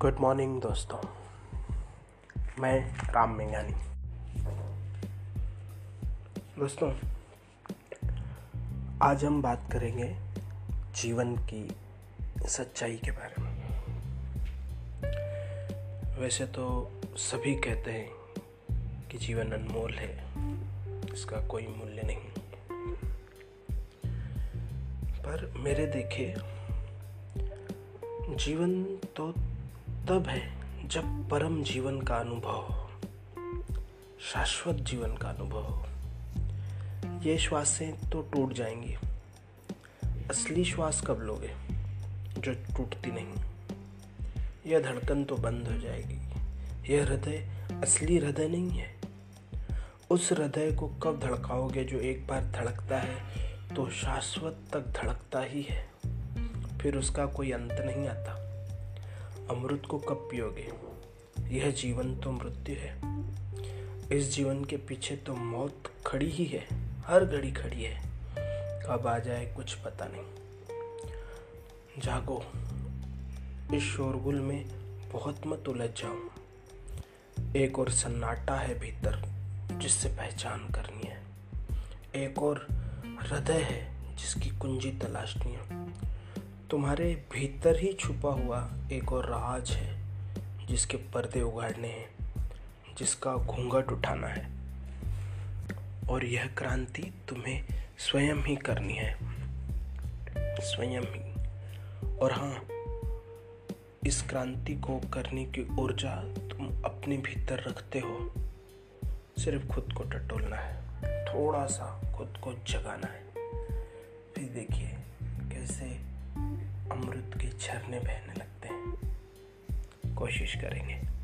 Good morning दोस्तों। मैं राम मेंगानी। दोस्तों, आज हम बात करेंगे जीवन की सच्चाई के बारे में। वैसे तो सभी कहते हैं कि जीवन अनमोल है, इसका कोई मूल्य नहीं। पर मेरे देखे, जीवन तो तब है जब परम जीवन का अनुभव हो, शाश्वत जीवन का अनुभव हो। ये श्वासें तो टूट जाएँगी। असली श्वास कब लोगे जो टूटती नहीं? यह धड़कन तो बंद हो जाएगी। यह हृदय, असली हृदय नहीं है। उस हृदय को कब धड़काओगे जो एक बार धड़कता है तो शाश्वत तक धड़कता ही है। फिर उसका कोई अंत नहीं आता। अमृत को कब पियोगे? यह जीवन तो मृत्यु है। इस जीवन के पीछे तो मौत खड़ी ही है। हर घड़ी खड़ी है। कब आ जाए कुछ पता नहीं। जागो। इस शोरगुल में बहुत मत उलझ जाओ। एक और सन्नाटा है भीतर, जिससे पहचान करनी है। एक और हृदय है, जिसकी कुंजी तलाशनी है। तुम्हारे भीतर ही छुपा हुआ एक और राज है, जिसके पर्दे उगाड़ने हैं, जिसका घूंघट उठाना है। और यह क्रांति तुम्हें स्वयं ही करनी है। स्वयं ही। और हाँ इस क्रांति को करने की ऊर्जा तुम अपने भीतर रखते हो। सिर्फ़ खुद को टटोलना है, थोड़ा सा खुद को जगाना है। फिर देखिए, कैसे झरने बहने लगते हैं। कोशिश करेंगे।